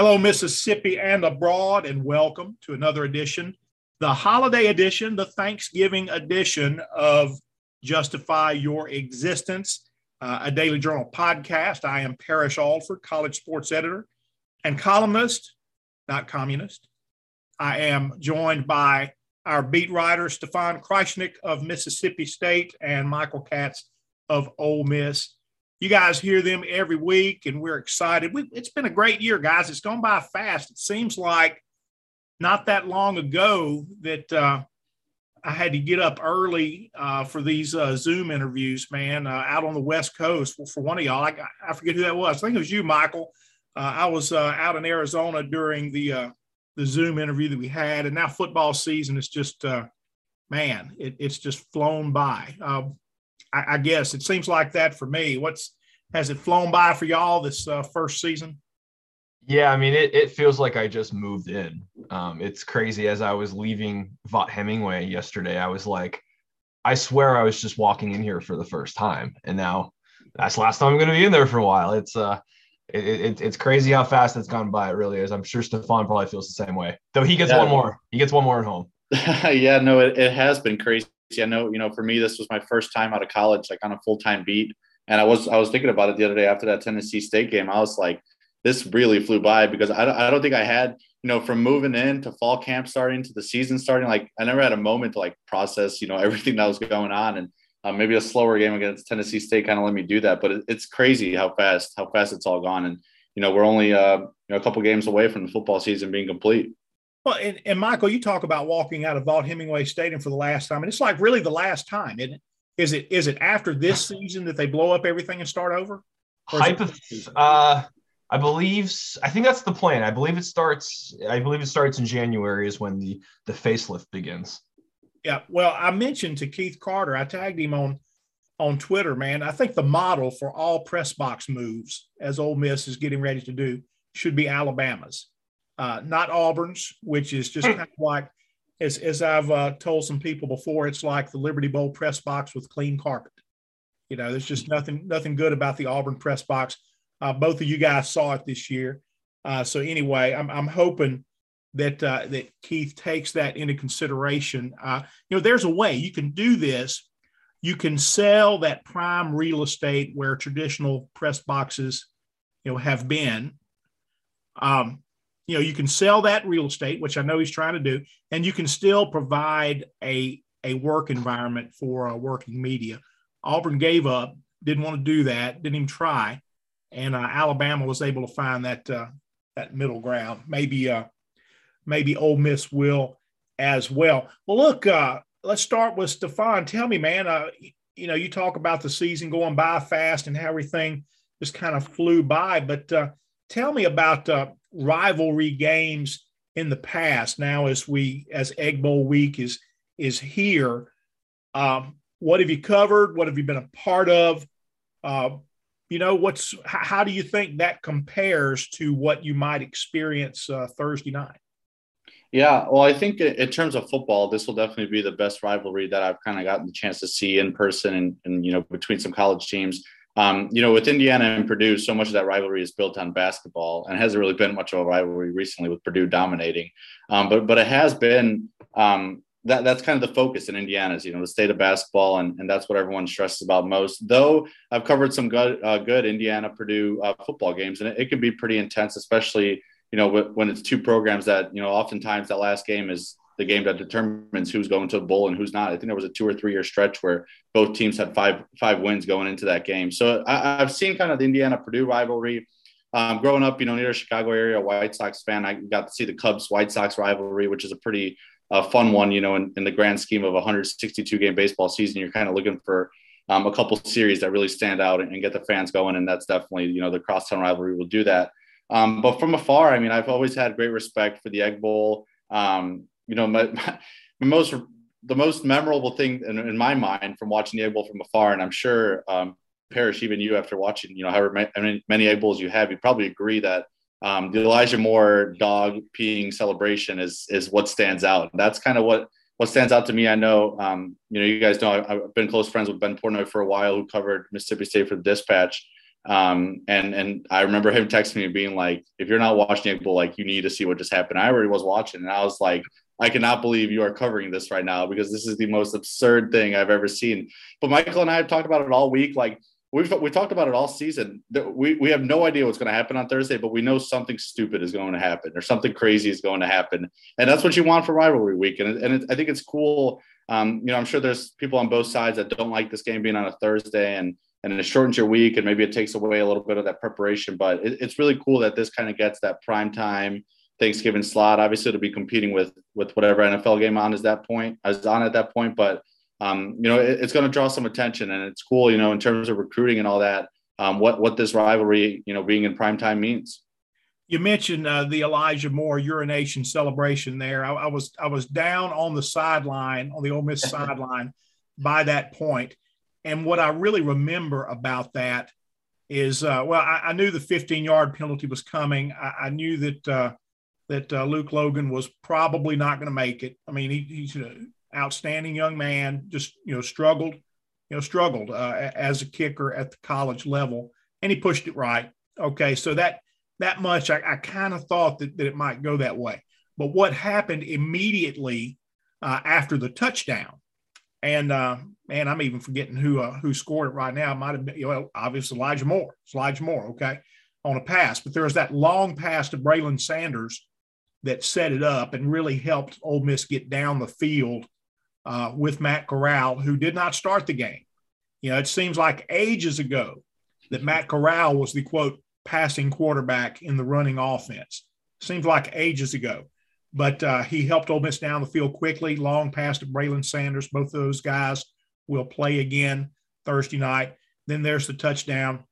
Hello, Mississippi and abroad, and welcome to another edition, the holiday edition, the Thanksgiving edition of Justify Your Existence, uh, a Daily Journal podcast. I am Parrish Alford, college sports editor and columnist, not communist. I am joined by our beat writer, Stefan Krajisnik of Mississippi State and Michael Katz of Ole Miss you guys hear them every week, and we're excited. We, it's been a great year, guys. It's gone by fast. It seems like not that long ago that uh, I had to get up early uh, for these uh, Zoom interviews, man, uh, out on the West Coast. Well, for one of y'all, I, I, forget who that was. I think it was you, Michael. Uh, I was uh, out in Arizona during the the Zoom interview that we had, and now football season is just, man, it, it's just flown by. I, I, guess it seems like that for me. What's has it flown by for y'all this uh, first season? Yeah, I mean, it, it feels like I just moved in. Um, it's crazy. As I was leaving Vaught Hemingway yesterday, I was like, I swear I was just walking in here for the first time, and now that's the last time I'm going to be in there for a while. It's uh, it, it, it's crazy how fast it's gone by. It really is. I'm sure Stefan probably feels the same way. Though he gets yeah. one more. He gets one more at home. yeah, no, it, it has been crazy. I know, you know, for me, this was my first time out of college, like on a full time beat. And I was I was thinking about it the other day after that Tennessee State game. I was like, this really flew by because I, I don't think I had you know from moving in to fall camp starting to the season starting like I never had a moment to like process you know everything that was going on and uh, maybe a slower game against Tennessee State kind of let me do that. But it, it's crazy how fast how fast it's all gone and you know we're only uh, you know a couple games away from the football season being complete. Well, and, and Michael, you talk about walking out of Vaught Hemingway Stadium for the last time, and it's like really the last time, isn't it? Is it is it after this season that they blow up everything and start over? Hypoth- uh, I believe I think that's the plan. I believe it starts. I believe it starts in January is when the the facelift begins. Yeah. Well, I mentioned to Keith Carter. I tagged him on on Twitter. Man, I think the model for all press box moves, as Ole Miss is getting ready to do, should be Alabama's, uh, not Auburn's, which is just kind of like as, as I've uh, told some people before, it's like the Liberty Bowl press box with clean carpet. You know, there's just nothing nothing good about the Auburn press box. Uh, both of you guys saw it this year. Uh, so anyway, I'm, I'm hoping that uh, that Keith takes that into consideration. Uh, you know, there's a way you can do this. You can sell that prime real estate where traditional press boxes, you know, have been. Um, you know you can sell that real estate which i know he's trying to do and you can still provide a a work environment for uh, working media. Auburn gave up didn't want to do that didn't even try and uh, alabama was able to find that uh, that middle ground. Maybe uh maybe Ole Miss will as well. Well look uh let's start with stefan tell me man uh you know you talk about the season going by fast and how everything just kind of flew by but uh tell me about uh, rivalry games in the past. Now, as we as Egg Bowl week is is here, um, what have you covered? What have you been a part of? Uh, you know, what's how do you think that compares to what you might experience uh, Thursday night? Yeah, well, I think in terms of football, this will definitely be the best rivalry that I've kind of gotten the chance to see in person, and, and you know, between some college teams. Um, you know, with Indiana and Purdue, so much of that rivalry is built on basketball, and hasn't really been much of a rivalry recently with Purdue dominating. Um, but but it has been um, that that's kind of the focus in Indiana's, you know, the state of basketball, and, and that's what everyone stresses about most. Though I've covered some good uh, good Indiana Purdue uh, football games, and it, it, can be pretty intense, especially you know when it's two programs that you know oftentimes that last game is the game that determines who's going to the bowl and who's not. I think there was a two or three year stretch where both teams had five five wins going into that game. So I, have seen kind of the Indiana Purdue rivalry. Um, growing up, you know, near Chicago area, White Sox fan, I got to see the Cubs White Sox rivalry, which is a pretty uh, fun one. You know, in, in, the grand scheme of a 162 game baseball season, you're kind of looking for um, a couple series that really stand out and, and, get the fans going, and that's definitely you know the crosstown rivalry will do that. Um, but from afar, I mean, I've always had great respect for the Egg Bowl. Um, you know, my, my, most the most memorable thing in, in, my mind from watching the Egg Bowl from afar, and I'm sure um, Parrish, even you after watching, you know, however many, many Egg Bowls you have, you probably agree that um, the Elijah Moore dog peeing celebration is is what stands out. That's kind of what what stands out to me. I know, um, you know, you guys know I, have been close friends with Ben Portnoy for a while, who covered Mississippi State for the Dispatch. Um, and and I remember him texting me being like, "If you're not watching Egg Bowl, like you need to see what just happened." I already was watching, and I was like, "I cannot believe you are covering this right now because this is the most absurd thing I've ever seen." But Michael and I have talked about it all week. Like we've we talked about it all season. We we have no idea what's going to happen on Thursday, but we know something stupid is going to happen or something crazy is going to happen, and that's what you want for rivalry week. And and it, I think it's cool. Um, you know, I'm sure there's people on both sides that don't like this game being on a Thursday, and and it shortens your week, and maybe it takes away a little bit of that preparation. But it, it's really cool that this kind of gets that prime time Thanksgiving slot. Obviously, it'll be competing with with whatever NFL game on is that point is on at that point, but um, you know, it, it's going to draw some attention, and it's cool, you know, in terms of recruiting and all that. Um, what what this rivalry, you know, being in prime time means. You mentioned uh, the Elijah Moore urination celebration there. I, I, was I was down on the sideline on the Ole Miss sideline by that point, and what I really remember about that is, uh, well, I, I, knew the 15 yard penalty was coming. I, I knew that uh, that uh, Luke Logan was probably not going to make it. I mean, he, he's an outstanding young man, just you know struggled, you know struggled uh, as a kicker at the college level, and he pushed it right. Okay, so that that much I, I kind of thought that, that it might go that way. But what happened immediately uh, after the touchdown, and uh, man, I'm even forgetting who uh, who scored it right now. It might have been know obviously Elijah Moore. It's Elijah Moore, okay, on a pass. But there was that long pass to Braylon Sanders that set it up and really helped Ole Miss get down the field uh, with Matt Corral, who did not start the game. You know, it seems like ages ago that Matt Corral was the quote passing quarterback in the running offense. Seems like ages ago, but uh, he helped Ole Miss down the field quickly. Long pass to Braylon Sanders. Both of those guys will play again Thursday night. Then there's the touchdown,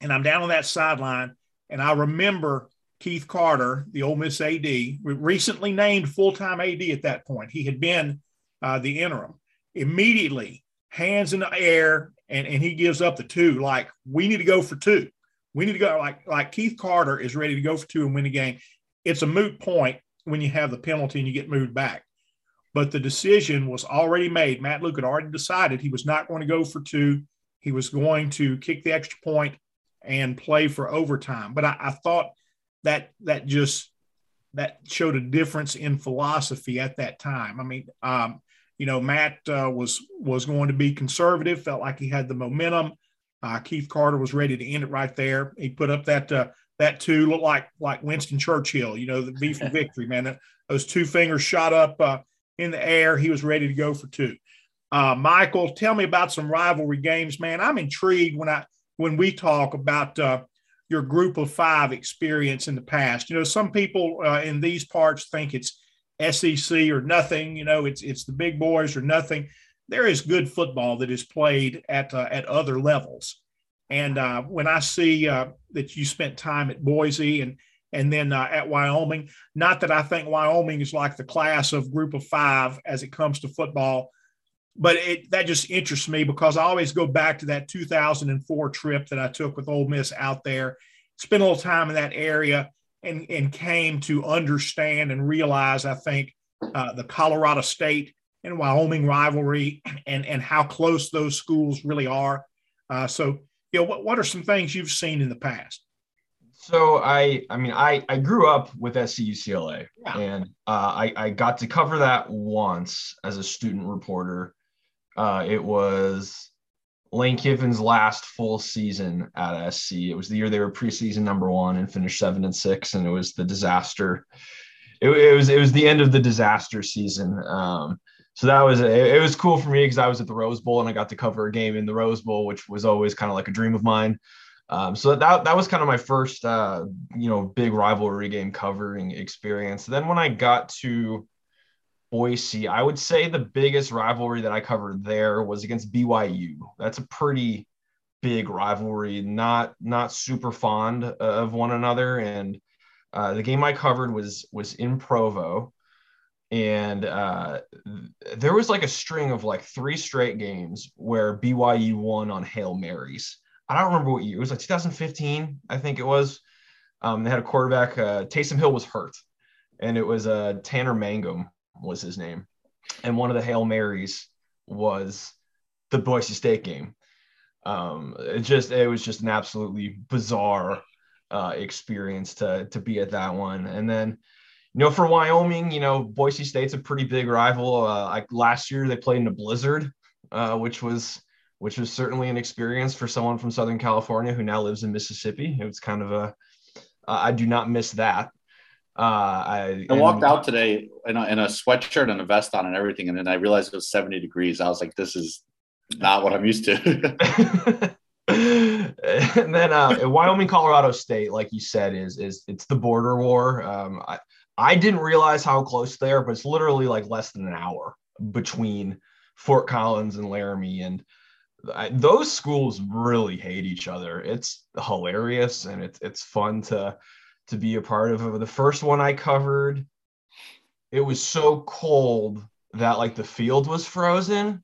and I'm down on that sideline, and I remember Keith Carter, the Ole Miss AD, recently named full-time AD at that point. He had been uh, the interim. Immediately, hands in the air, and, and he gives up the two. Like, we need to go for two. We need to go, like, like Keith Carter is ready to go for two and win the game. It's a moot point when you have the penalty and you get moved back. But the decision was already made. Matt Luke had already decided he was not going to go for two. He was going to kick the extra point and play for overtime. But I, I thought that that just that showed a difference in philosophy at that time. I mean, um, you know, Matt uh, was was going to be conservative, felt like he had the momentum. Uh, Keith Carter was ready to end it right there. He put up that uh, that two, looked like like Winston Churchill, you know, the V for victory, man. Those two fingers shot up uh, in the air. He was ready to go for two. Uh, Michael, tell me about some rivalry games, man. I'm intrigued when I when we talk about uh, your group of five experience in the past. You know, some people uh, in these parts think it's SEC or nothing. You know, it's it's the big boys or nothing. There is good football that is played at uh, at other levels. And uh, when I see uh, that you spent time at Boise and and then uh, at Wyoming, not that I think Wyoming is like the class of group of five as it comes to football, but it, that just interests me because I always go back to that 2004 trip that I took with Ole Miss out there, spent a little time in that area, and, and came to understand and realize, I think, uh, the Colorado State and Wyoming rivalry and, and how close those schools really are. Uh, so, you know, what, what are some things you've seen in the past? So I, I mean, I, I grew up with SC UCLA, yeah. and uh, I, I got to cover that once as a student reporter. Uh, it was Lane Kiffin's last full season at SC. It was the year they were preseason number one and finished seven and six, and it was the disaster. It, it was it was the end of the disaster season. Um, so that was it, it was cool for me because I was at the Rose Bowl and I got to cover a game in the Rose Bowl, which was always kind of like a dream of mine. Um, so that that was kind of my first uh, you know big rivalry game covering experience. Then when I got to Boise, I would say the biggest rivalry that I covered there was against BYU. That's a pretty big rivalry, not not super fond of one another. And uh, the game I covered was was in Provo, and uh, there was like a string of like three straight games where BYU won on hail marys. I don't remember what year. It was like 2015, I think it was. Um, they had a quarterback. Uh, Taysom Hill was hurt, and it was uh, Tanner Mangum was his name. And one of the Hail Marys was the Boise State game. Um, it just it was just an absolutely bizarre uh, experience to to be at that one. And then, you know, for Wyoming, you know, Boise State's a pretty big rival. Uh, like last year, they played in a blizzard, uh, which was which was certainly an experience for someone from Southern California who now lives in Mississippi. It was kind of a I do not miss that. Uh, I, I walked out today in a, in a sweatshirt and a vest on and everything, and then I realized it was 70 degrees. I was like, this is not what I'm used to. and then uh, Wyoming, Colorado State, like you said, is is it's the border war. Um, I I didn't realize how close they are, but it's literally like less than an hour between Fort Collins and Laramie, and I, those schools really hate each other. It's hilarious and it's it's fun to to be a part of. The first one I covered, it was so cold that like the field was frozen.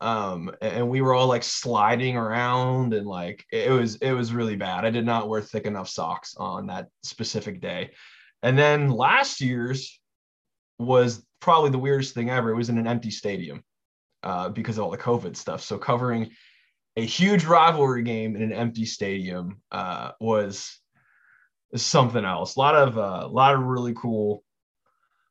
Um and we were all like sliding around and like it was it was really bad. I did not wear thick enough socks on that specific day. And then last year's was probably the weirdest thing ever. It was in an empty stadium uh, because of all the covid stuff. So covering a huge rivalry game in an empty stadium uh, was something else a lot of uh, a lot of really cool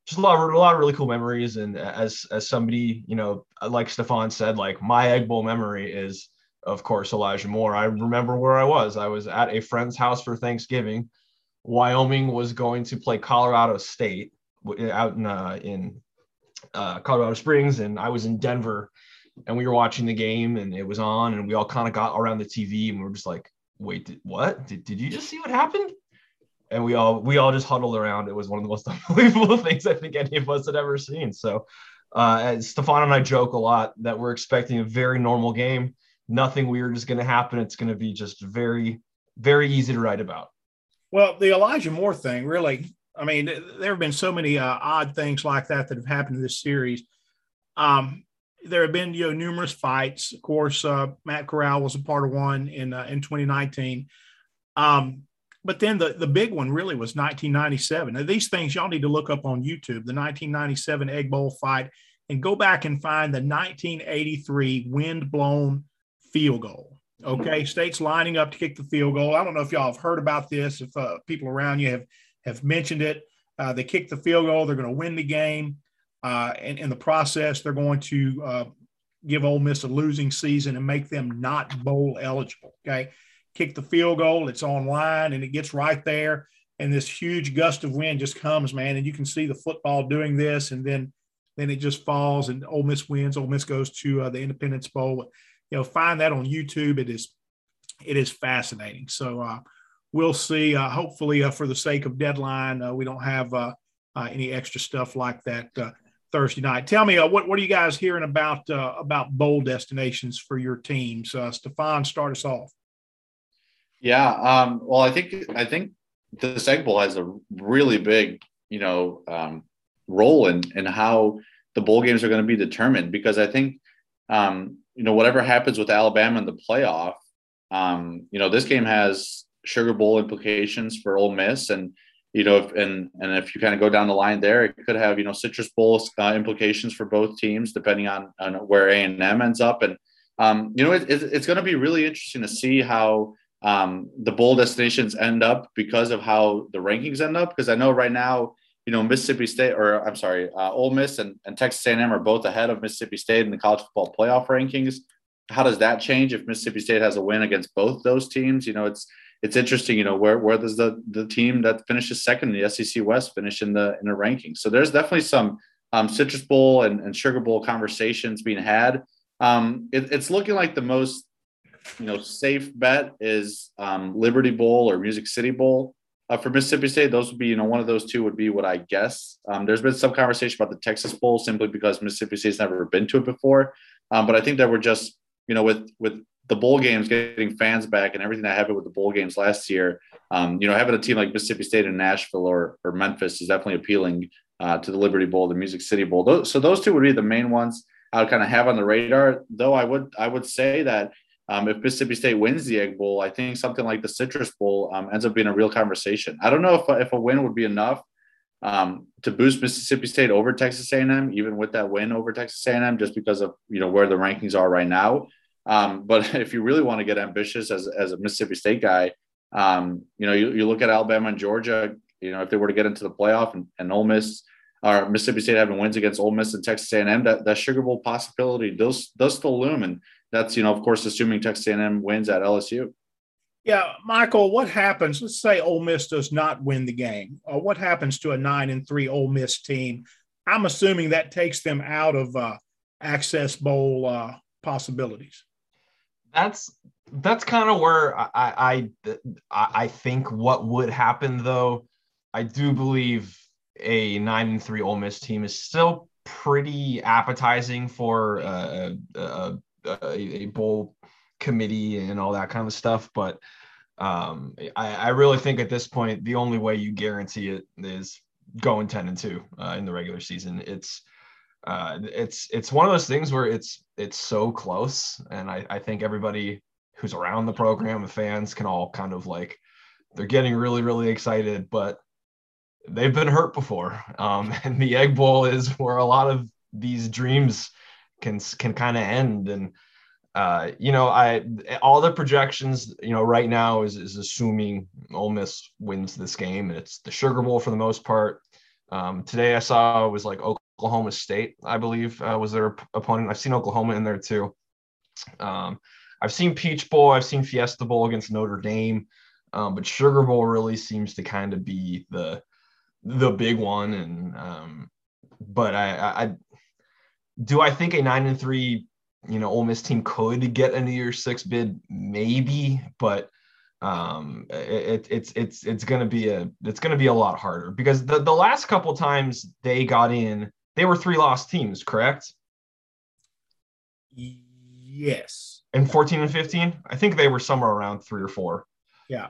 just a lot of a lot of really cool memories. And as as somebody, you know, like Stefan said, like my Egg Bowl memory is of course Elijah Moore. I remember where I was. I was at a friend's house for Thanksgiving. Wyoming was going to play Colorado State out in uh, in uh, Colorado Springs, and I was in Denver, and we were watching the game, and it was on, and we all kind of got around the TV, and we are just like, "Wait, did, what? Did, did you just see what happened?" And we all we all just huddled around. It was one of the most unbelievable things I think any of us had ever seen. So, uh, Stefan and I joke a lot that we're expecting a very normal game. Nothing weird is going to happen. It's going to be just very, very easy to write about. Well, the Elijah Moore thing, really. I mean, there have been so many uh, odd things like that that have happened in this series. Um, there have been you know numerous fights. Of course, uh, Matt Corral was a part of one in uh, in 2019. Um, but then the, the big one really was 1997. Now, these things y'all need to look up on YouTube, the 1997 Egg Bowl fight, and go back and find the 1983 wind blown field goal. Okay, states lining up to kick the field goal. I don't know if y'all have heard about this, if uh, people around you have have mentioned it. Uh, they kick the field goal, they're going to win the game. Uh, and in the process, they're going to uh, give Ole Miss a losing season and make them not bowl eligible. Okay kick the field goal. It's online and it gets right there. And this huge gust of wind just comes, man. And you can see the football doing this. And then then it just falls and Ole Miss wins. Ole Miss goes to uh, the Independence Bowl. You know, find that on YouTube. It is it is fascinating. So uh, we'll see. Uh, hopefully, uh, for the sake of deadline, uh, we don't have uh, any extra stuff like that Thursday night. Tell me, what what are you guys hearing about about bowl destinations for your teams? Stefan, start us off. Yeah. Um, well, I think I think the Egg Bowl has a really big, you know, um, role in in how the bowl games are going to be determined because I think, um, you know, whatever happens with Alabama in the playoff, um, you know, this game has Sugar Bowl implications for Ole Miss, and you know, if, and and if you kind of go down the line there, it could have you know Citrus Bowl uh, implications for both teams depending on on where A and M ends up, and um, you know, it, it, it's going to be really interesting to see how um, the bowl destinations end up because of how the rankings end up. Because I know right now, you know, Mississippi State, or I'm sorry, uh, Ole Miss and, and Texas A&M are both ahead of Mississippi State in the college football playoff rankings. How does that change if Mississippi State has a win against both those teams? You know, it's it's interesting. You know, where where does the the team that finishes second in the SEC West finish in the in the rankings? So there's definitely some um, Citrus Bowl and, and Sugar Bowl conversations being had. Um, it, it's looking like the most you know, safe bet is um, Liberty Bowl or Music City Bowl. Uh, for Mississippi State, those would be, you know, one of those two would be what I guess. Um, there's been some conversation about the Texas Bowl simply because Mississippi State's never been to it before. Um, but I think that we're just, you know, with with the bowl games getting fans back and everything that happened with the bowl games last year, um, you know, having a team like Mississippi State and Nashville or or Memphis is definitely appealing uh, to the Liberty Bowl, the Music City Bowl. Those, so those two would be the main ones I would kind of have on the radar. Though I would I would say that um, if Mississippi State wins the Egg Bowl, I think something like the Citrus Bowl um, ends up being a real conversation. I don't know if, if a win would be enough um, to boost Mississippi State over Texas A&M, even with that win over Texas A&M, just because of you know where the rankings are right now. Um, but if you really want to get ambitious as, as a Mississippi State guy, um, you know, you, you look at Alabama and Georgia, you know, if they were to get into the playoff and, and Ole Miss or Mississippi State having wins against Ole Miss and Texas A&M, that, that Sugar Bowl possibility does, does still loom. And that's, you know, of course, assuming Texas A&M wins at LSU. Yeah, Michael, what happens? Let's say Ole Miss does not win the game. Or what happens to a nine and three Ole Miss team? I'm assuming that takes them out of uh, Access Bowl uh, possibilities. That's that's kind of where I, I I think what would happen though. I do believe a nine and three Ole Miss team is still pretty appetizing for uh, a, a, a bowl committee and all that kind of stuff. But um, I, I, really think at this point, the only way you guarantee it is going 10 and 2 uh, in the regular season. It's uh, it's it's one of those things where it's it's so close, and I, I think everybody who's around the program, the fans can all kind of like they're getting really really excited, but they've been hurt before, um, and the Egg Bowl is where a lot of these dreams can can kind of end and uh, you know, I all the projections, you know, right now is is assuming Ole Miss wins this game, and it's the Sugar Bowl for the most part. Um, today I saw was like Oklahoma State, I believe, uh, was their opponent. I've seen Oklahoma in there too. Um, I've seen Peach Bowl, I've seen Fiesta Bowl against Notre Dame, um, but Sugar Bowl really seems to kind of be the the big one. And um, but I, I do I think a nine and three you know, Ole Miss team could get a New Year's Six bid, maybe, but um, it, it's it's it's gonna be a it's gonna be a lot harder because the the last couple times they got in, they were three lost teams, correct? Yes. And 14 and 15, I think they were somewhere around three or four. Yeah,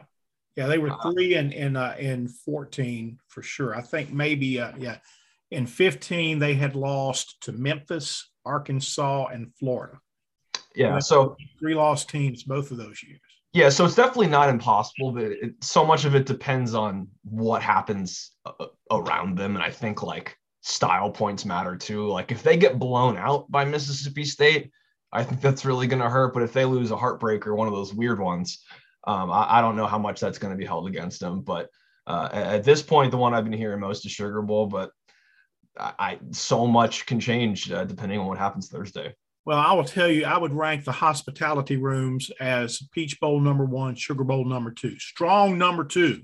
yeah, they were uh, three and in uh, in 14 for sure. I think maybe uh, yeah, in 15 they had lost to Memphis Arkansas, and Florida. Yeah, so three lost teams both of those years. Yeah, so it's definitely not impossible, but it, so much of it depends on what happens uh, around them, and I think like style points matter too. Like if they get blown out by Mississippi State, I think that's really going to hurt. But if they lose a heartbreaker, one of those weird ones, um, I, I, don't know how much that's going to be held against them. But uh, at this point, the one I've been hearing most is Sugar Bowl. But I so much can change uh, depending on what happens Thursday. Well, I will tell you, I would rank the hospitality rooms as Peach Bowl number one, Sugar Bowl number two, strong number two.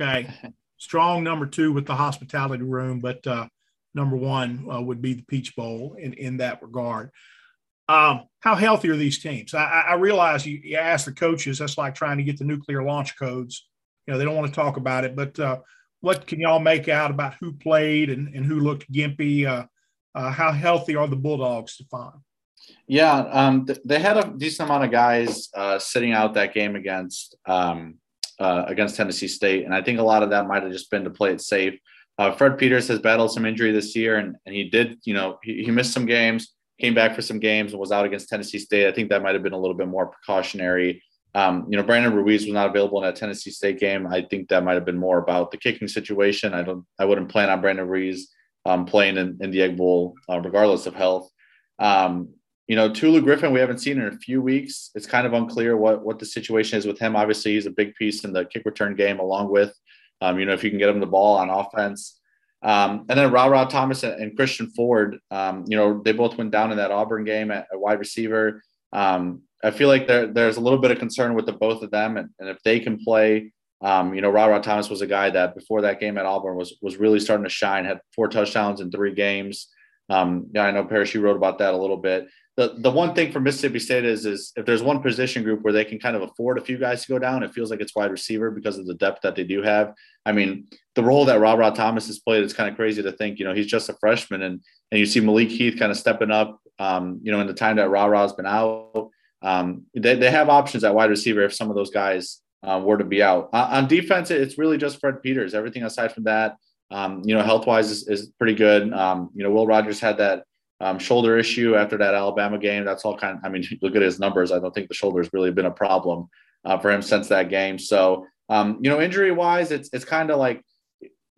Okay, strong number two with the hospitality room, but uh, number one uh, would be the Peach Bowl in in that regard. Um, how healthy are these teams? I, I realize you, you ask the coaches. That's like trying to get the nuclear launch codes. You know, they don't want to talk about it, but uh, what can y'all make out about who played and, and who looked gimpy? Uh, uh, how healthy are the Bulldogs, Stefan? Yeah, um, th- they had a decent amount of guys uh, sitting out that game against um, uh, against Tennessee State, and I think a lot of that might have just been to play it safe. Uh, Fred Peters has battled some injury this year, and, and he did, you know, he, he missed some games, came back for some games, and was out against Tennessee State. I think that might have been a little bit more precautionary um, you know, Brandon Ruiz was not available in that Tennessee State game. I think that might have been more about the kicking situation. I don't, I wouldn't plan on Brandon Ruiz um, playing in, in, the Egg Bowl, uh, regardless of health. Um, you know, Tulu Griffin, we haven't seen in a few weeks. It's kind of unclear what what the situation is with him. Obviously, he's a big piece in the kick return game, along with, um, you know, if you can get him the ball on offense. Um, and then Rara Thomas and, Christian Ford, um, you know, they both went down in that Auburn game at, at wide receiver. Um, I feel like there, there's a little bit of concern with the both of them, and, and if they can play, um, you know, Rara Thomas was a guy that before that game at Auburn was was really starting to shine. Had four touchdowns in three games. Um, yeah, I know Parrish, you wrote about that a little bit. The the one thing for Mississippi State is is if there's one position group where they can kind of afford a few guys to go down, it feels like it's wide receiver because of the depth that they do have. I mean, the role that Rara Thomas has played, it's kind of crazy to think, you know, he's just a freshman and and you see Malik Heath kind of stepping up, um, you know, in the time that Rara's been out um, they, they have options at wide receiver if some of those guys uh, were to be out. Uh, on defense, it's really just Fred Peters. Everything aside from that, um, you know, health wise is, is pretty good. Um, you know, Will Rogers had that um, shoulder issue after that Alabama game. That's all kind of, I mean, look at his numbers. I don't think the shoulder's really been a problem uh, for him since that game. So, um, you know, injury wise, it's, it's kind of like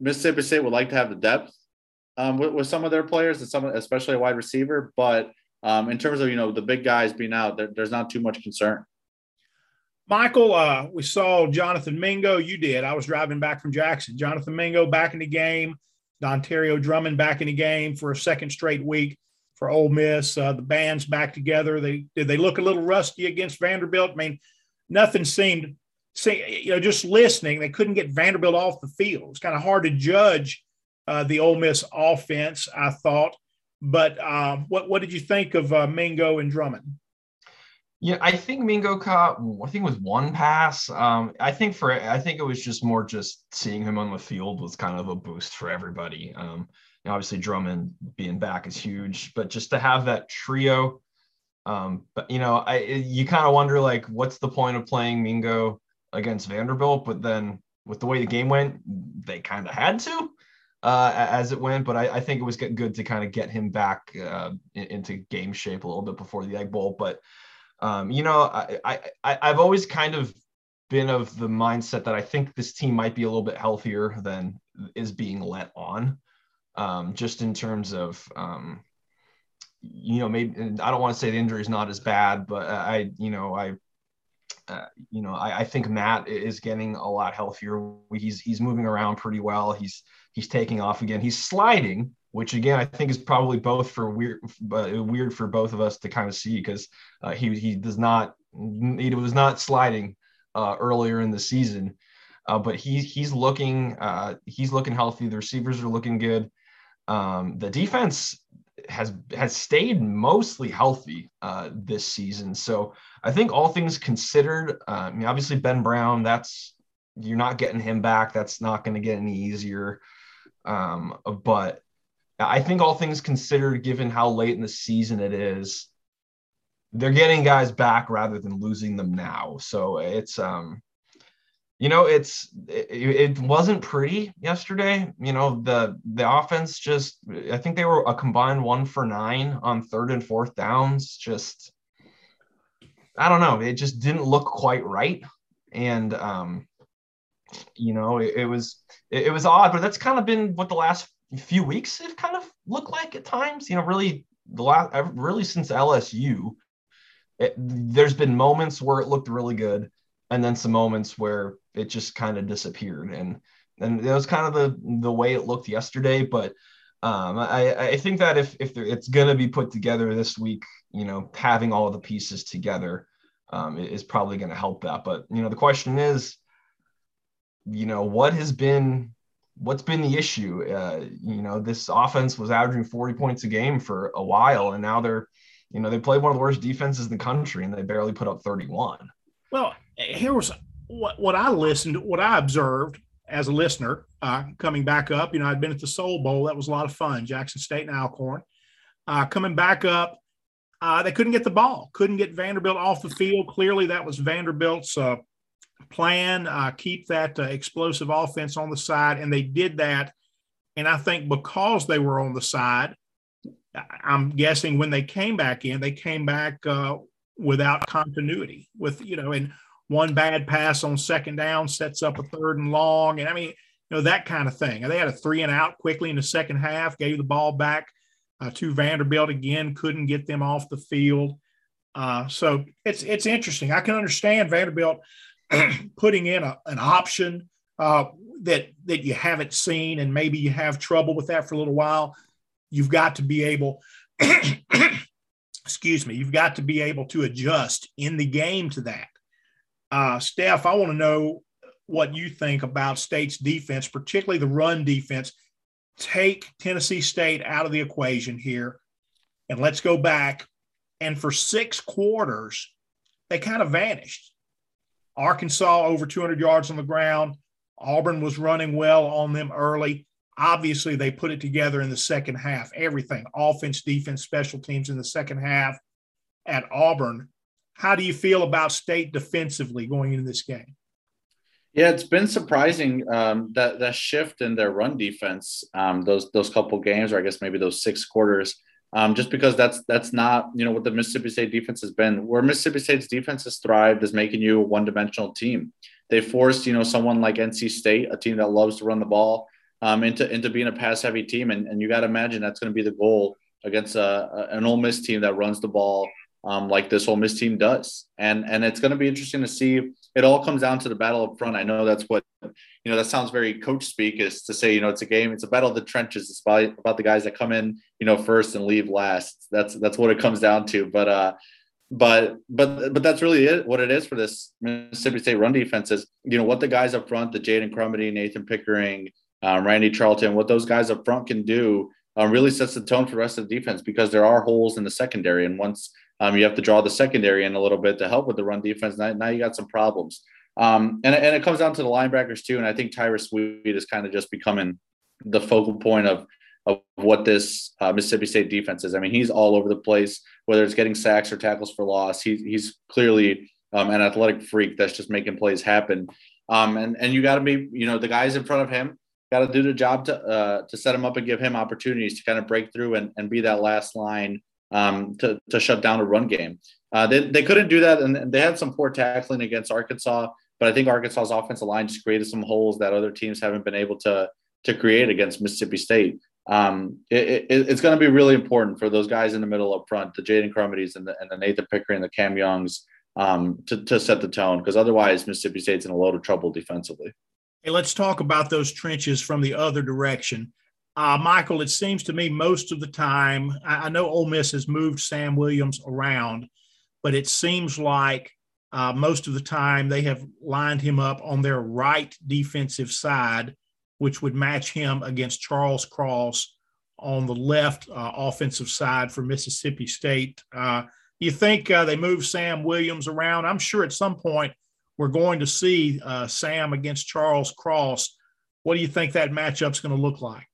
Mississippi State would like to have the depth um, with, with, some of their players and some, especially a wide receiver, but um, in terms of you know the big guys being out, there, there's not too much concern. Michael, uh, we saw Jonathan Mingo. You did. I was driving back from Jackson. Jonathan Mingo back in the game. Dontario Drummond back in the game for a second straight week for Ole Miss. Uh, the band's back together. They did they look a little rusty against Vanderbilt? I mean, nothing seemed. See, you know, just listening, they couldn't get Vanderbilt off the field. It's kind of hard to judge uh, the Ole Miss offense. I thought, but um, what what did you think of uh, Mingo and Drummond? Yeah, I think Mingo caught. I think it was one pass. Um, I think for I think it was just more just seeing him on the field was kind of a boost for everybody. Um, obviously Drummond being back is huge, but just to have that trio. Um, but you know, I you kind of wonder like, what's the point of playing Mingo against Vanderbilt? But then with the way the game went, they kind of had to uh, as it went. But I, I, think it was good to kind of get him back uh, into game shape a little bit before the Egg Bowl. But um, you know, I, I, I've always kind of been of the mindset that I think this team might be a little bit healthier than is being let on um, just in terms of um, you know maybe I don't want to say the injury is not as bad, but I you know I uh, you know I, I, think Matt is getting a lot healthier. He's he's moving around pretty well. He's he's taking off again. He's sliding, which again I think is probably both for weird weird for both of us to kind of see because uh, he he does not he was not sliding uh, earlier in the season. Uh, but he's he's looking uh, he's looking healthy. The receivers are looking good. Um, the defense has has stayed mostly healthy uh, this season. So I think all things considered, uh, I mean, obviously Ben Brown, that's you're not getting him back. That's not going to get any easier. Um, but I think all things considered, given how late in the season it is, they're getting guys back rather than losing them now. So it's um, you know it's it, it, wasn't pretty yesterday. You know the the offense just i think they were a combined one for nine on third and fourth downs. Just i don't know. It just didn't look quite right. And um you know it, it was it, it was odd but that's kind of been what the last few weeks have kind of looked like at times you know really the last really since lsu it, there's been moments where it looked really good and then some moments where it just kind of disappeared and and it was kind of the the way it looked yesterday but um, I, I think that if, if it's going to be put together this week, you know, having all the pieces together um, is probably going to help that. But, you know, the question is, you know, what has been, what's been the issue? Uh, you know, this offense was averaging 40 points a game for a while, and now they're, you know, they played one of the worst defenses in the country and they barely put up 31. Well, here was what, what I listened, what I observed as a listener uh, coming back up. You know, I'd been at the Soul Bowl. That was a lot of fun, Jackson State and Alcorn. Uh, coming back up, uh, they couldn't get the ball, couldn't get Vanderbilt off the field. Clearly, that was Vanderbilt's uh, plan, uh, keep that uh, explosive offense on the side. And they did that. And I think because they were on the side, I'm guessing when they came back in, they came back without continuity with, you know, and one bad pass on second down sets up a third and long. And I mean, you know, that kind of thing. They had a three and out quickly in the second half, gave the ball back uh, to Vanderbilt again, couldn't get them off the field. Uh, so it's it's interesting. I can understand Vanderbilt putting in a, an option uh, that that you haven't seen, and maybe you have trouble with that for a little while. You've got to be able, excuse me, you've got to be able to adjust in the game to that. Uh, Steph, I want to know what you think about State's defense, particularly the run defense. Take Tennessee State out of the equation here, and let's go back. And for six quarters, they kind of vanished. Arkansas over 200 yards on the ground. Auburn was running well on them early. Obviously, they put it together in the second half. Everything offense, defense, special teams in the second half at Auburn. How do you feel about State defensively going into this game? Yeah, it's been surprising um, that that shift in their run defense um, those those couple games, or I guess maybe those six quarters, um, just because that's that's not you know what the Mississippi State defense has been. Where Mississippi State's defense has thrived is making you a one dimensional team. They forced you know someone like NC State, a team that loves to run the ball, um, into into being a pass heavy team, and, and you got to imagine that's going to be the goal against a, an Ole Miss team that runs the ball um, like this Ole Miss team does. And and it's going to be interesting to see. It all comes down to the battle up front. I know that's what you know. That sounds very coach speak is to say you know it's a game. It's a battle of the trenches. It's about, about the guys that come in you know first and leave last. That's that's what it comes down to. But uh, but but but that's really it. What it is for this Mississippi State run defense is you know what the guys up front, the Jaden Crumedy, Nathan Pickering, um, Randy Charlton, what those guys up front can do. Um, really sets the tone for the rest of the defense because there are holes in the secondary. And once um, you have to draw the secondary in a little bit to help with the run defense. Now, now you got some problems. Um, and, and it comes down to the linebackers too. And I think Tyrus Wheat is kind of just becoming the focal point of, of what this uh, Mississippi State defense is. I mean, he's all over the place, whether it's getting sacks or tackles for loss. He, he's clearly um, an athletic freak that's just making plays happen. Um, and, and you got to be, you know, the guys in front of him got to do the job to, uh, to set him up and give him opportunities to kind of break through and, and be that last line um, to, to shut down a run game. Uh, they, they couldn't do that, and they had some poor tackling against Arkansas. But I think Arkansas's offensive line just created some holes that other teams haven't been able to to create against Mississippi State. Um, it, it, it's going to be really important for those guys in the middle up front, the Jaden Crumedys and the, and the Nathan Pickering, and the Cam Youngs, um, to, to set the tone because otherwise Mississippi State's in a load of trouble defensively. Hey, let's talk about those trenches from the other direction. Uh, Michael, it seems to me most of the time, I, I, know Ole Miss has moved Sam Williams around, but it seems like uh, most of the time they have lined him up on their right defensive side, which would match him against Charles Cross on the left uh, offensive side for Mississippi State. Uh, you think uh, they move Sam Williams around? I'm sure at some point we're going to see uh, Sam against Charles Cross. What do you think that matchup's going to look like?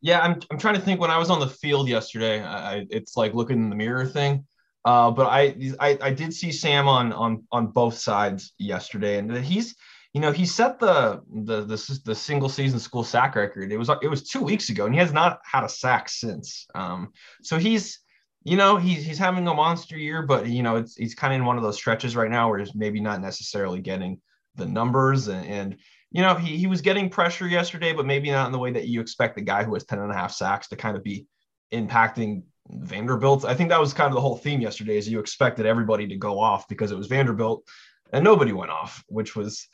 Yeah, I'm, I'm trying to think when I was on the field yesterday, I, it's like looking in the mirror thing. Uh, but I, I I did see Sam on on on both sides yesterday, and he's you know he set the the the, the single season school sack record. It was it was two weeks ago, and he has not had a sack since. Um, so he's you know he's he's having a monster year, but you know it's he's kind of in one of those stretches right now where he's maybe not necessarily getting the numbers and, and you know, he, he was getting pressure yesterday, but maybe not in the way that you expect the guy who has 10 and a half sacks to kind of be impacting Vanderbilt. I think that was kind of the whole theme yesterday is you expected everybody to go off because it was Vanderbilt and nobody went off, which was,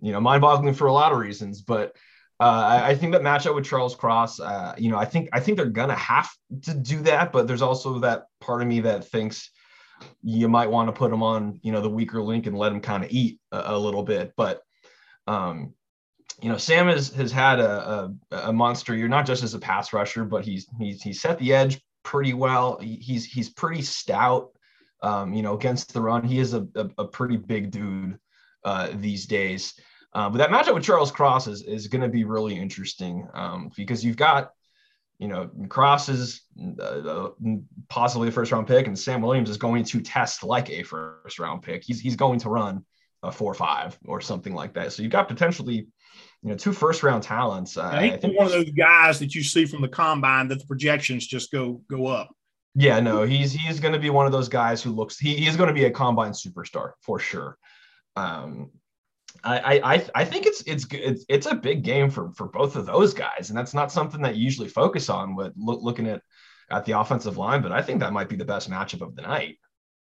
you know, mind boggling for a lot of reasons. But uh, I, think that matchup with Charles Cross, uh, you know, I think I think they're gonna have to do that, but there's also that part of me that thinks you might want to put him on, you know, the weaker link and let him kind of eat a, a little bit. But um, you know, Sam has has had a, a, a monster year, not just as a pass rusher, but he's he's he's set the edge pretty well. He's he's pretty stout. Um, you know, against the run, he is a, a, a pretty big dude uh, these days. Uh, but that matchup with Charles Cross is, is going to be really interesting um, because you've got, you know, Cross is uh, uh, possibly a first round pick, and Sam Williams is going to test like a first round pick. He's he's going to run a four five or something like that. So you've got potentially, you know, two first round talents. Uh, I think one of those guys that you see from the combine that the projections just go go up. Yeah, no, he's he's going to be one of those guys who looks he, he's going to be a combine superstar for sure. Um, I, I I think it's it's it's it's a big game for for both of those guys, and that's not something that you usually focus on with look, looking at at the offensive line. But I think that might be the best matchup of the night.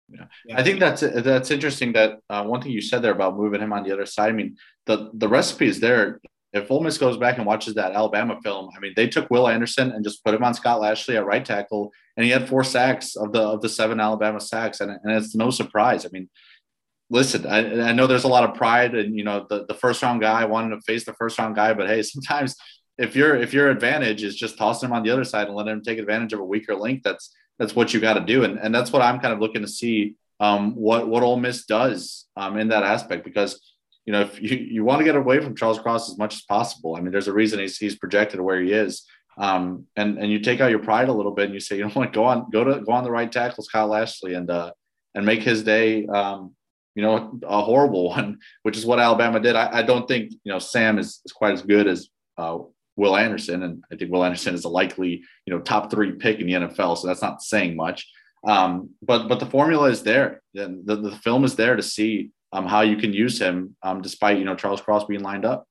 Yeah. I think that's that's interesting. That uh, one thing you said there about moving him on the other side. I mean, the the recipe is there. If Ole Miss goes back and watches that Alabama film, I mean, they took Will Anderson and just put him on Scott Lashley at right tackle, and he had four sacks of the of the seven Alabama sacks, and, and it's no surprise. I mean, listen, I, I know there's a lot of pride, and you know, the the first round guy wanted to face the first round guy, but hey, sometimes if your if your advantage is just tossing him on the other side and letting him take advantage of a weaker link, that's that's what you got to do. And, and that's what I'm kind of looking to see um, what, what Ole Miss does um, in that aspect, because, you know, if you, you want to get away from Charles Cross as much as possible, I mean, there's a reason he's, he's projected where he is. Um, and, and you take out your pride a little bit and you say, you know what, go on, go to, go on the right tackle, Scott Lashley and, uh, and make his day, um, you know, a horrible one, which is what Alabama did. I, I don't think, you know, Sam is, is quite as good as, uh, Will Anderson, and I think Will Anderson is a likely you know top three pick in the NFL, so that's not saying much. Um, but but the formula is there, and the, the film is there to see um, how you can use him, um, despite you know Charles Cross being lined up.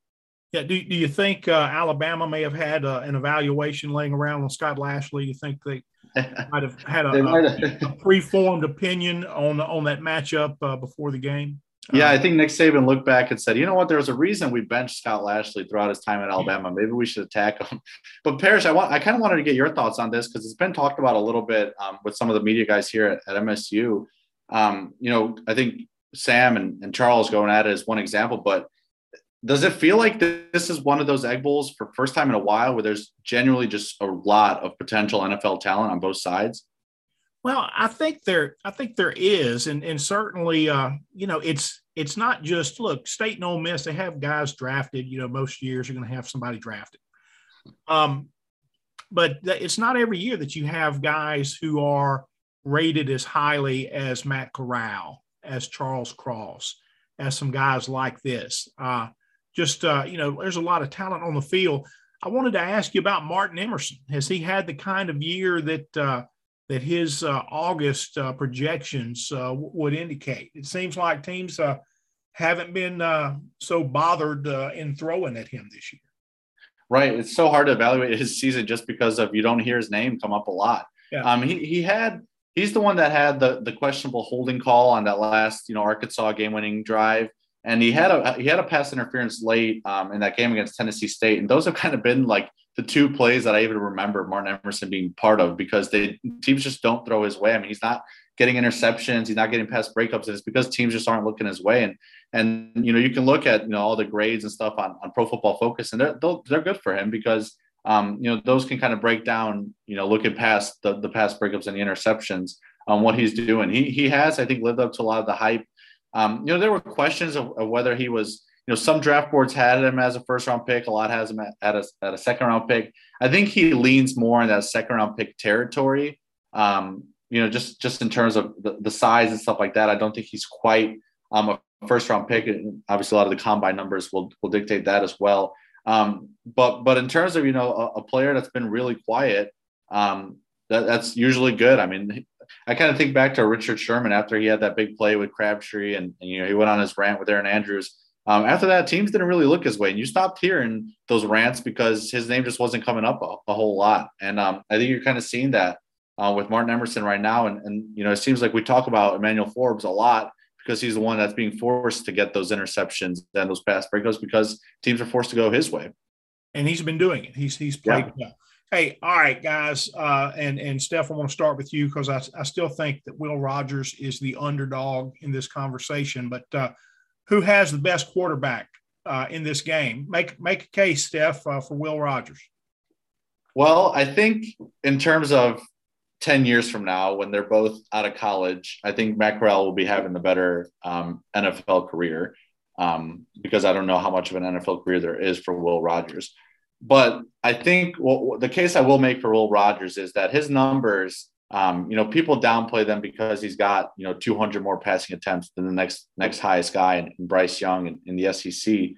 Yeah. Do, do you think uh, Alabama may have had uh, an evaluation laying around on Scott Lashley? You think they might have had a, a, a preformed opinion on on that matchup uh, before the game? Yeah, I think Nick Saban looked back and said, you know what, there was a reason we benched Scott Lashley throughout his time at Alabama. Maybe we should attack him. But Parrish, I want I kind of wanted to get your thoughts on this because it's been talked about a little bit um, with some of the media guys here at, at MSU. Um, you know, I think Sam and, and Charles going at it is one example, but does it feel like this is one of those egg bowls for first time in a while where there's genuinely just a lot of potential NFL talent on both sides? Well, I think there, I think there is, and and certainly, uh, you know, it's it's not just look State and Ole Miss. They have guys drafted. You know, most years you're going to have somebody drafted. Um, but it's not every year that you have guys who are rated as highly as Matt Corral, as Charles Cross, as some guys like this. Uh, just uh, you know, there's a lot of talent on the field. I wanted to ask you about Martin Emerson. Has he had the kind of year that uh, that his uh, August uh, projections uh, w- would indicate. It seems like teams uh, haven't been uh, so bothered uh, in throwing at him this year. Right. It's so hard to evaluate his season just because of you don't hear his name come up a lot. Yeah. Um, he, he had he's the one that had the the questionable holding call on that last you know Arkansas game winning drive and he had a he had a pass interference late um, in that game against Tennessee State, and those have kind of been like the two plays that I even remember Martin Emerson being part of because they teams just don't throw his way. I mean, he's not getting interceptions, he's not getting past breakups, and it's because teams just aren't looking his way. And and you know you can look at you know all the grades and stuff on, on Pro Football Focus, and they're they're good for him because um, you know those can kind of break down you know looking past the the past breakups and the interceptions on what he's doing. He he has I think lived up to a lot of the hype um, you know, there were questions of, of, whether he was, you know, some draft boards had him as a first round pick, a lot has him at, at, a, at a second round pick. I think he leans more in that second round pick territory. Um, you know, just just in terms of the, the, size and stuff like that, I don't think he's quite um, a first round pick. And obviously, a lot of the combine numbers will will dictate that as well. Um, but but in terms of you know a, a player that's been really quiet, um, that, that's usually good. I mean, I kind of think back to Richard Sherman after he had that big play with Crabtree, and, and you know he went on his rant with Erin Andrews. Um, after that, teams didn't really look his way, and you stopped hearing those rants because his name just wasn't coming up a, a whole lot. And um, I think you're kind of seeing that uh, with Martin Emerson right now. And, and you know, it seems like we talk about Emmanuel Forbes a lot because he's the one that's being forced to get those interceptions and those pass breakups because teams are forced to go his way. And he's been doing it. He's he's played yeah. well. Hey, all right, guys, uh, and and Steph, I want to start with you because I, I still think that Will Rogers is the underdog in this conversation. But uh, who has the best quarterback uh, in this game? Make make a case, Steph, uh, for Will Rogers. Well, I think in terms of ten years from now, when they're both out of college, I think Matt Corral will be having the better um, NFL career um, because I don't know how much of an NFL career there is for Will Rogers. But I think well, the case I will make for Will Rogers is that his numbers, um, you know, people downplay them because he's got you know 200 more passing attempts than the next next highest guy in Bryce Young in, in the SEC.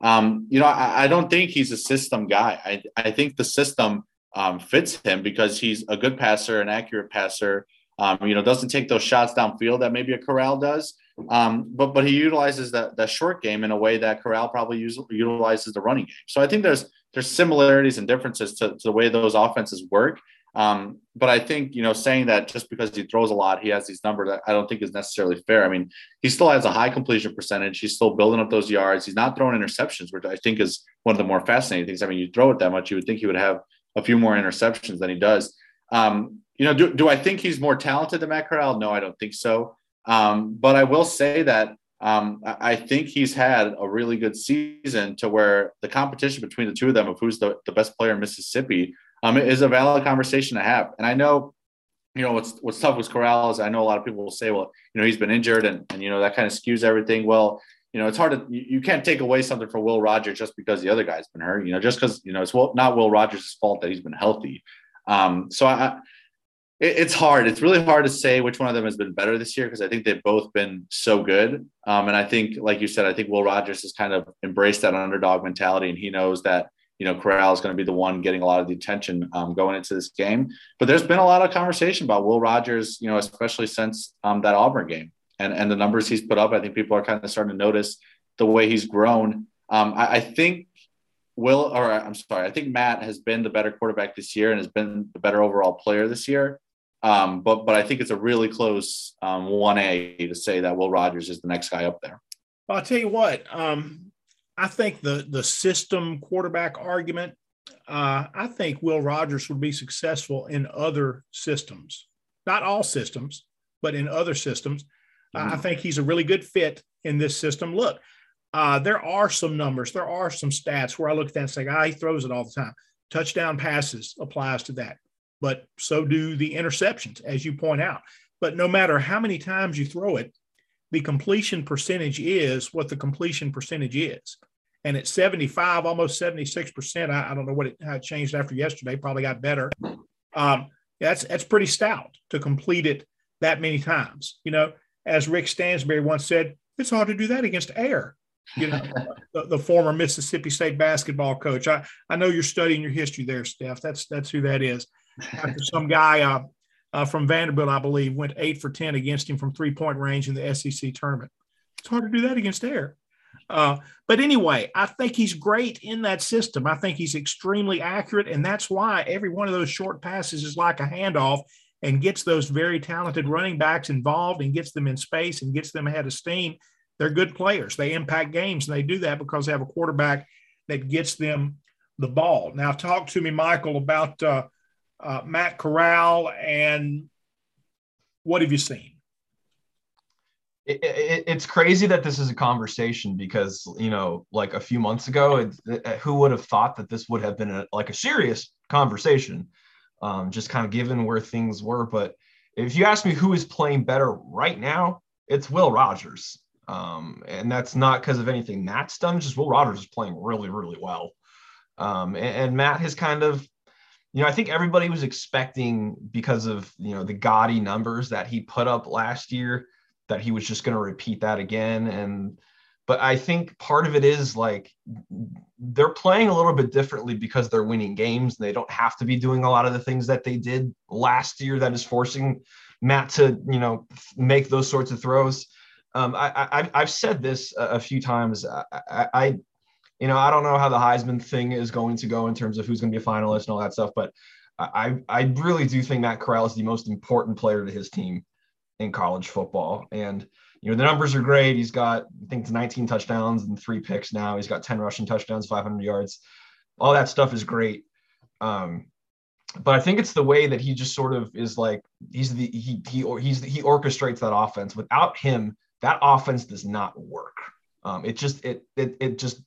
Um, you know, I, I, don't think he's a system guy. I, I think the system um, fits him because he's a good passer, an accurate passer. Um, you know, doesn't take those shots downfield that maybe a Corral does. Um, but but he utilizes that that short game in a way that Corral probably use, utilizes the running game. So I think there's there's similarities and differences to, to the way those offenses work. Um, but I think you know saying that just because he throws a lot, he has these numbers. I don't think is necessarily fair. I mean, he still has a high completion percentage. He's still building up those yards. He's not throwing interceptions, which I think is one of the more fascinating things. I mean, you throw it that much, you would think he would have a few more interceptions than he does. Um, you know, do, do I think he's more talented than Matt Corral? No, I don't think so. Um, but I will say that um, I think he's had a really good season to where the competition between the two of them of who's the, the best player in Mississippi um, is a valid conversation to have. And I know, you know, what's what's tough with Corral is I know a lot of people will say, well, you know, he's been injured and, and you know, that kind of skews everything. Well, you know, it's hard to you, can't take away something from Will Rogers just because the other guy's been hurt. You know, just because you know it's not Will Rogers' fault that he's been healthy. Um, so I, it, it's hard. It's really hard to say which one of them has been better this year because I think they've both been so good. Um, and I think, like you said, I think Will Rogers has kind of embraced that underdog mentality, and he knows that you know Corral is going to be the one getting a lot of the attention um, going into this game. But there's been a lot of conversation about Will Rogers, you know, especially since um, that Auburn game and and the numbers he's put up. I think people are kind of starting to notice the way he's grown. Um, I, I think Will, or I'm sorry, I think Matt has been the better quarterback this year and has been the better overall player this year. Um, but but I think it's a really close um, 1A to say that Will Rogers is the next guy up there. Well, I'll tell you what, um, I think the the system quarterback argument, uh, I think Will Rogers would be successful in other systems, not all systems, but in other systems. Mm-hmm. I think he's a really good fit in this system. Look, uh, there are some numbers, there are some stats where I look at that and say, ah, he throws it all the time. Touchdown passes applies to that, but so do the interceptions, as you point out. But no matter how many times you throw it, the completion percentage is what the completion percentage is. And at 75, almost 76%, I, I don't know what it, how it changed after yesterday, probably got better. Um, that's, that's pretty stout to complete it that many times. You know, as Rick Stansbury once said, it's hard to do that against air you know, the, the, former Mississippi State basketball coach. I, I know you're studying your history there, Steph. That's that's who that is. After some guy uh, uh, from Vanderbilt, I believe, went eight for ten against him from three point range in the SEC tournament. It's hard to do that against air. Uh, but anyway, I think he's great in that system. I think he's extremely accurate, and that's why every one of those short passes is like a handoff and gets those very talented running backs involved and gets them in space and gets them ahead of steam they're good players. They impact games, and they do that because they have a quarterback that gets them the ball. Now, talk to me, Michael, about uh, uh, Matt Corral and what have you seen? It, it, it's crazy that this is a conversation because you know, like a few months ago, it, who would have thought that this would have been a, like a serious conversation, um, just kind of given where things were. But if you ask me who is playing better right now, it's Will Rogers. Um, and that's not because of anything Matt's done, just Will Rogers is playing really, really well. Um, and, and, Matt has kind of, you know, I think everybody was expecting because of, you know, the gaudy numbers that he put up last year that he was just going to repeat that again. And, but I think part of it is like they're playing a little bit differently because they're winning games. And they don't have to be doing a lot of the things that they did last year that is forcing Matt to, you know, make those sorts of throws um, I, I have said this a, few times. I, I, you know, I don't know how the Heisman thing is going to go in terms of who's going to be a finalist and all that stuff, but I I really do think Matt Corral is the most important player to his team in college football. And you know, the numbers are great. He's got I think 19 touchdowns and three picks now. He's got 10 rushing touchdowns, 500 yards. All that stuff is great. Um, but I think it's the way that he just sort of is like he's the he he he's he orchestrates that offense. Without him, that offense does not work. Um, it just it it it just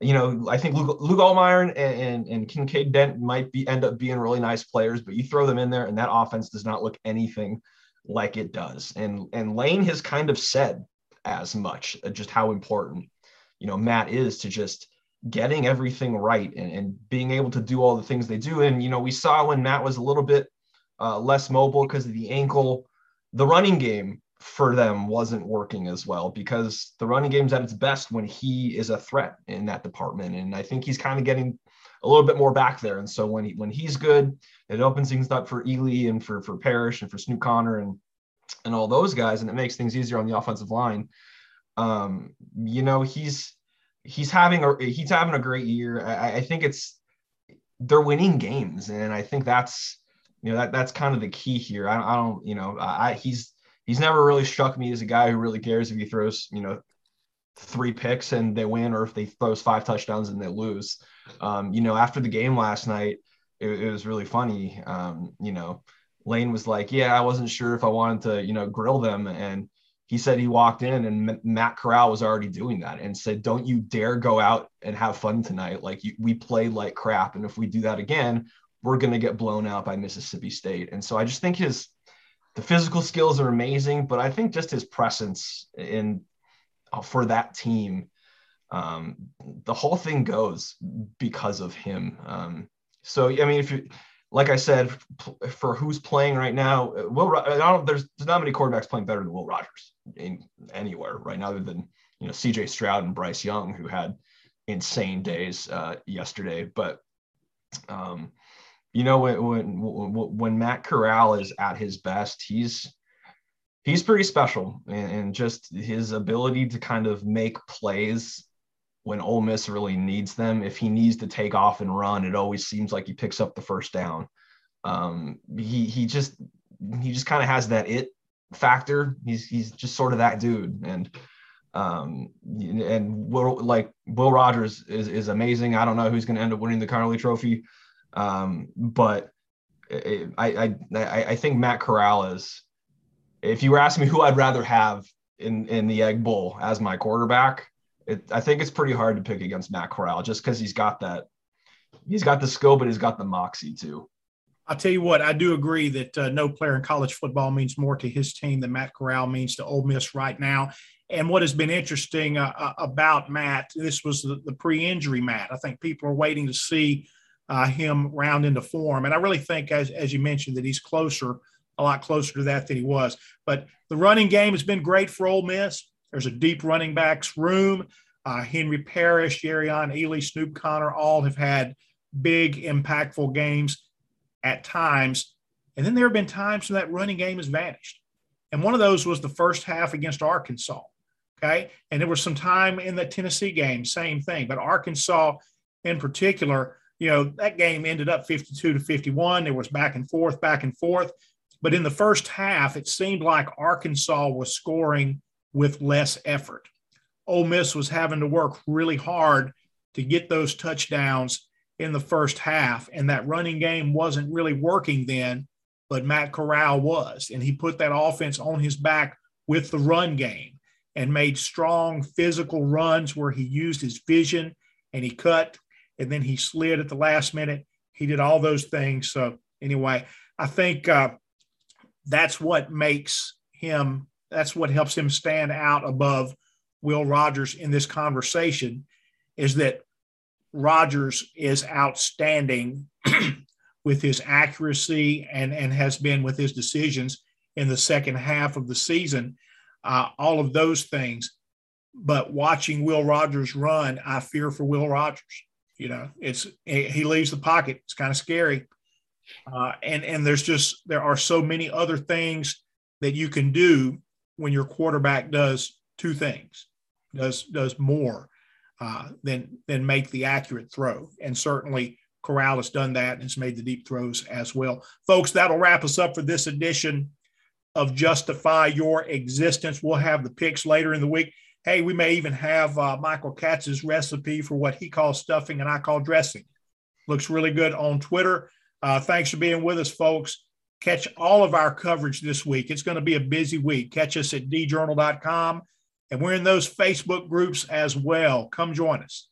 you know I think Luke, Luke and, and and Kinkead Dent might be end up being really nice players, but you throw them in there and that offense does not look anything like it does. And and Lane has kind of said as much uh, just how important you know Matt is to just getting everything right and, and being able to do all the things they do. And you know we saw when Matt was a little bit uh, less mobile because of the ankle, the running game for them wasn't working as well because the running game's at its best when he is a threat in that department. And I think he's kind of getting a little bit more back there. And so when he when he's good, it opens things up for Ealy and for for Parrish and for Snoop Conner and and all those guys, and it makes things easier on the offensive line. Um, you know, he's he's having a he's having a great year. I, I think it's they're winning games, and I think that's you know that that's kind of the key here. I, I don't you know I he's he's never really struck me as a guy who really cares if he throws, you know, three picks and they win or if they throws five touchdowns and they lose. Um, you know, after the game last night, it, it was really funny. Um, you know, Lane was like, yeah, I wasn't sure if I wanted to, you know, grill them. And he said he walked in and Matt Corral was already doing that and said, don't you dare go out and have fun tonight. Like you, we played like crap. And if we do that again, we're going to get blown out by Mississippi State. And so I just think his, the physical skills are amazing, but I think just his presence in uh, for that team, um, the whole thing goes because of him. Um, so I mean, if you like I said, for who's playing right now, uh, Will I don't, there's there's not many quarterbacks playing better than Will Rogers in anywhere right now, other than you know C.J. Stroud and Bryce Young, who had insane days uh, yesterday. But um, you know when when when Matt Corral is at his best, he's he's pretty special, and, and just his ability to kind of make plays when Ole Miss really needs them. If he needs to take off and run, it always seems like he picks up the first down. Um, he he just he just kind of has that it factor. He's he's just sort of that dude, and um, and Will, like Will Rogers is is amazing. I don't know who's going to end up winning the Conerly Trophy, um, but I, I I I think Matt Corral is. If you were asking me who I'd rather have in in the Egg Bowl as my quarterback, it, I think it's pretty hard to pick against Matt Corral just because he's got that. He's got the skill, but he's got the moxie too. I'll tell you what, I do agree that uh, no player in college football means more to his team than Matt Corral means to Ole Miss right now. And what has been interesting uh, uh about Matt, this was the, the pre injury Matt. I think people are waiting to see uh, him round into form. And I really think, as, as you mentioned, that he's closer, a lot closer to that than he was. But the running game has been great for Ole Miss. There's a deep running backs room. Uh, Henry Parrish, Jerrion Ealy, Snoop Conner all have had big, impactful games at times. And then there have been times when that running game has vanished. And one of those was the first half against Arkansas. Okay. And there was some time in the Tennessee game, same thing. But Arkansas in particular, you know, that game ended up 52 to 51. There was back and forth, back and forth. But in the first half, it seemed like Arkansas was scoring with less effort. Ole Miss was having to work really hard to get those touchdowns in the first half, and that running game wasn't really working then, but Matt Corral was, and he put that offense on his back with the run game and made strong physical runs where he used his vision and he cut and then he slid at the last minute. He did all those things. So anyway, I think uh, that's what makes him. That's what helps him stand out above Will Rogers in this conversation. Is that Rogers is outstanding with his accuracy and and has been with his decisions in the second half of the season. Uh, all of those things. But watching Will Rogers run, I fear for Will Rogers. You know, it's he leaves the pocket. It's kind of scary. Uh, and and there's just there are so many other things that you can do when your quarterback does two things, does does more uh, than than make the accurate throw. And certainly Corral has done that and has made the deep throws as well. Folks, that'll wrap us up for this edition of Justify Your Existence. We'll have the picks later in the week. Hey, we may even have uh, Michael Katz's recipe for what he calls stuffing and I call dressing. Looks really good on Twitter. Uh, thanks for being with us, folks. Catch all of our coverage this week. It's going to be a busy week. Catch us at djournal.com. And we're in those Facebook groups as well. Come join us.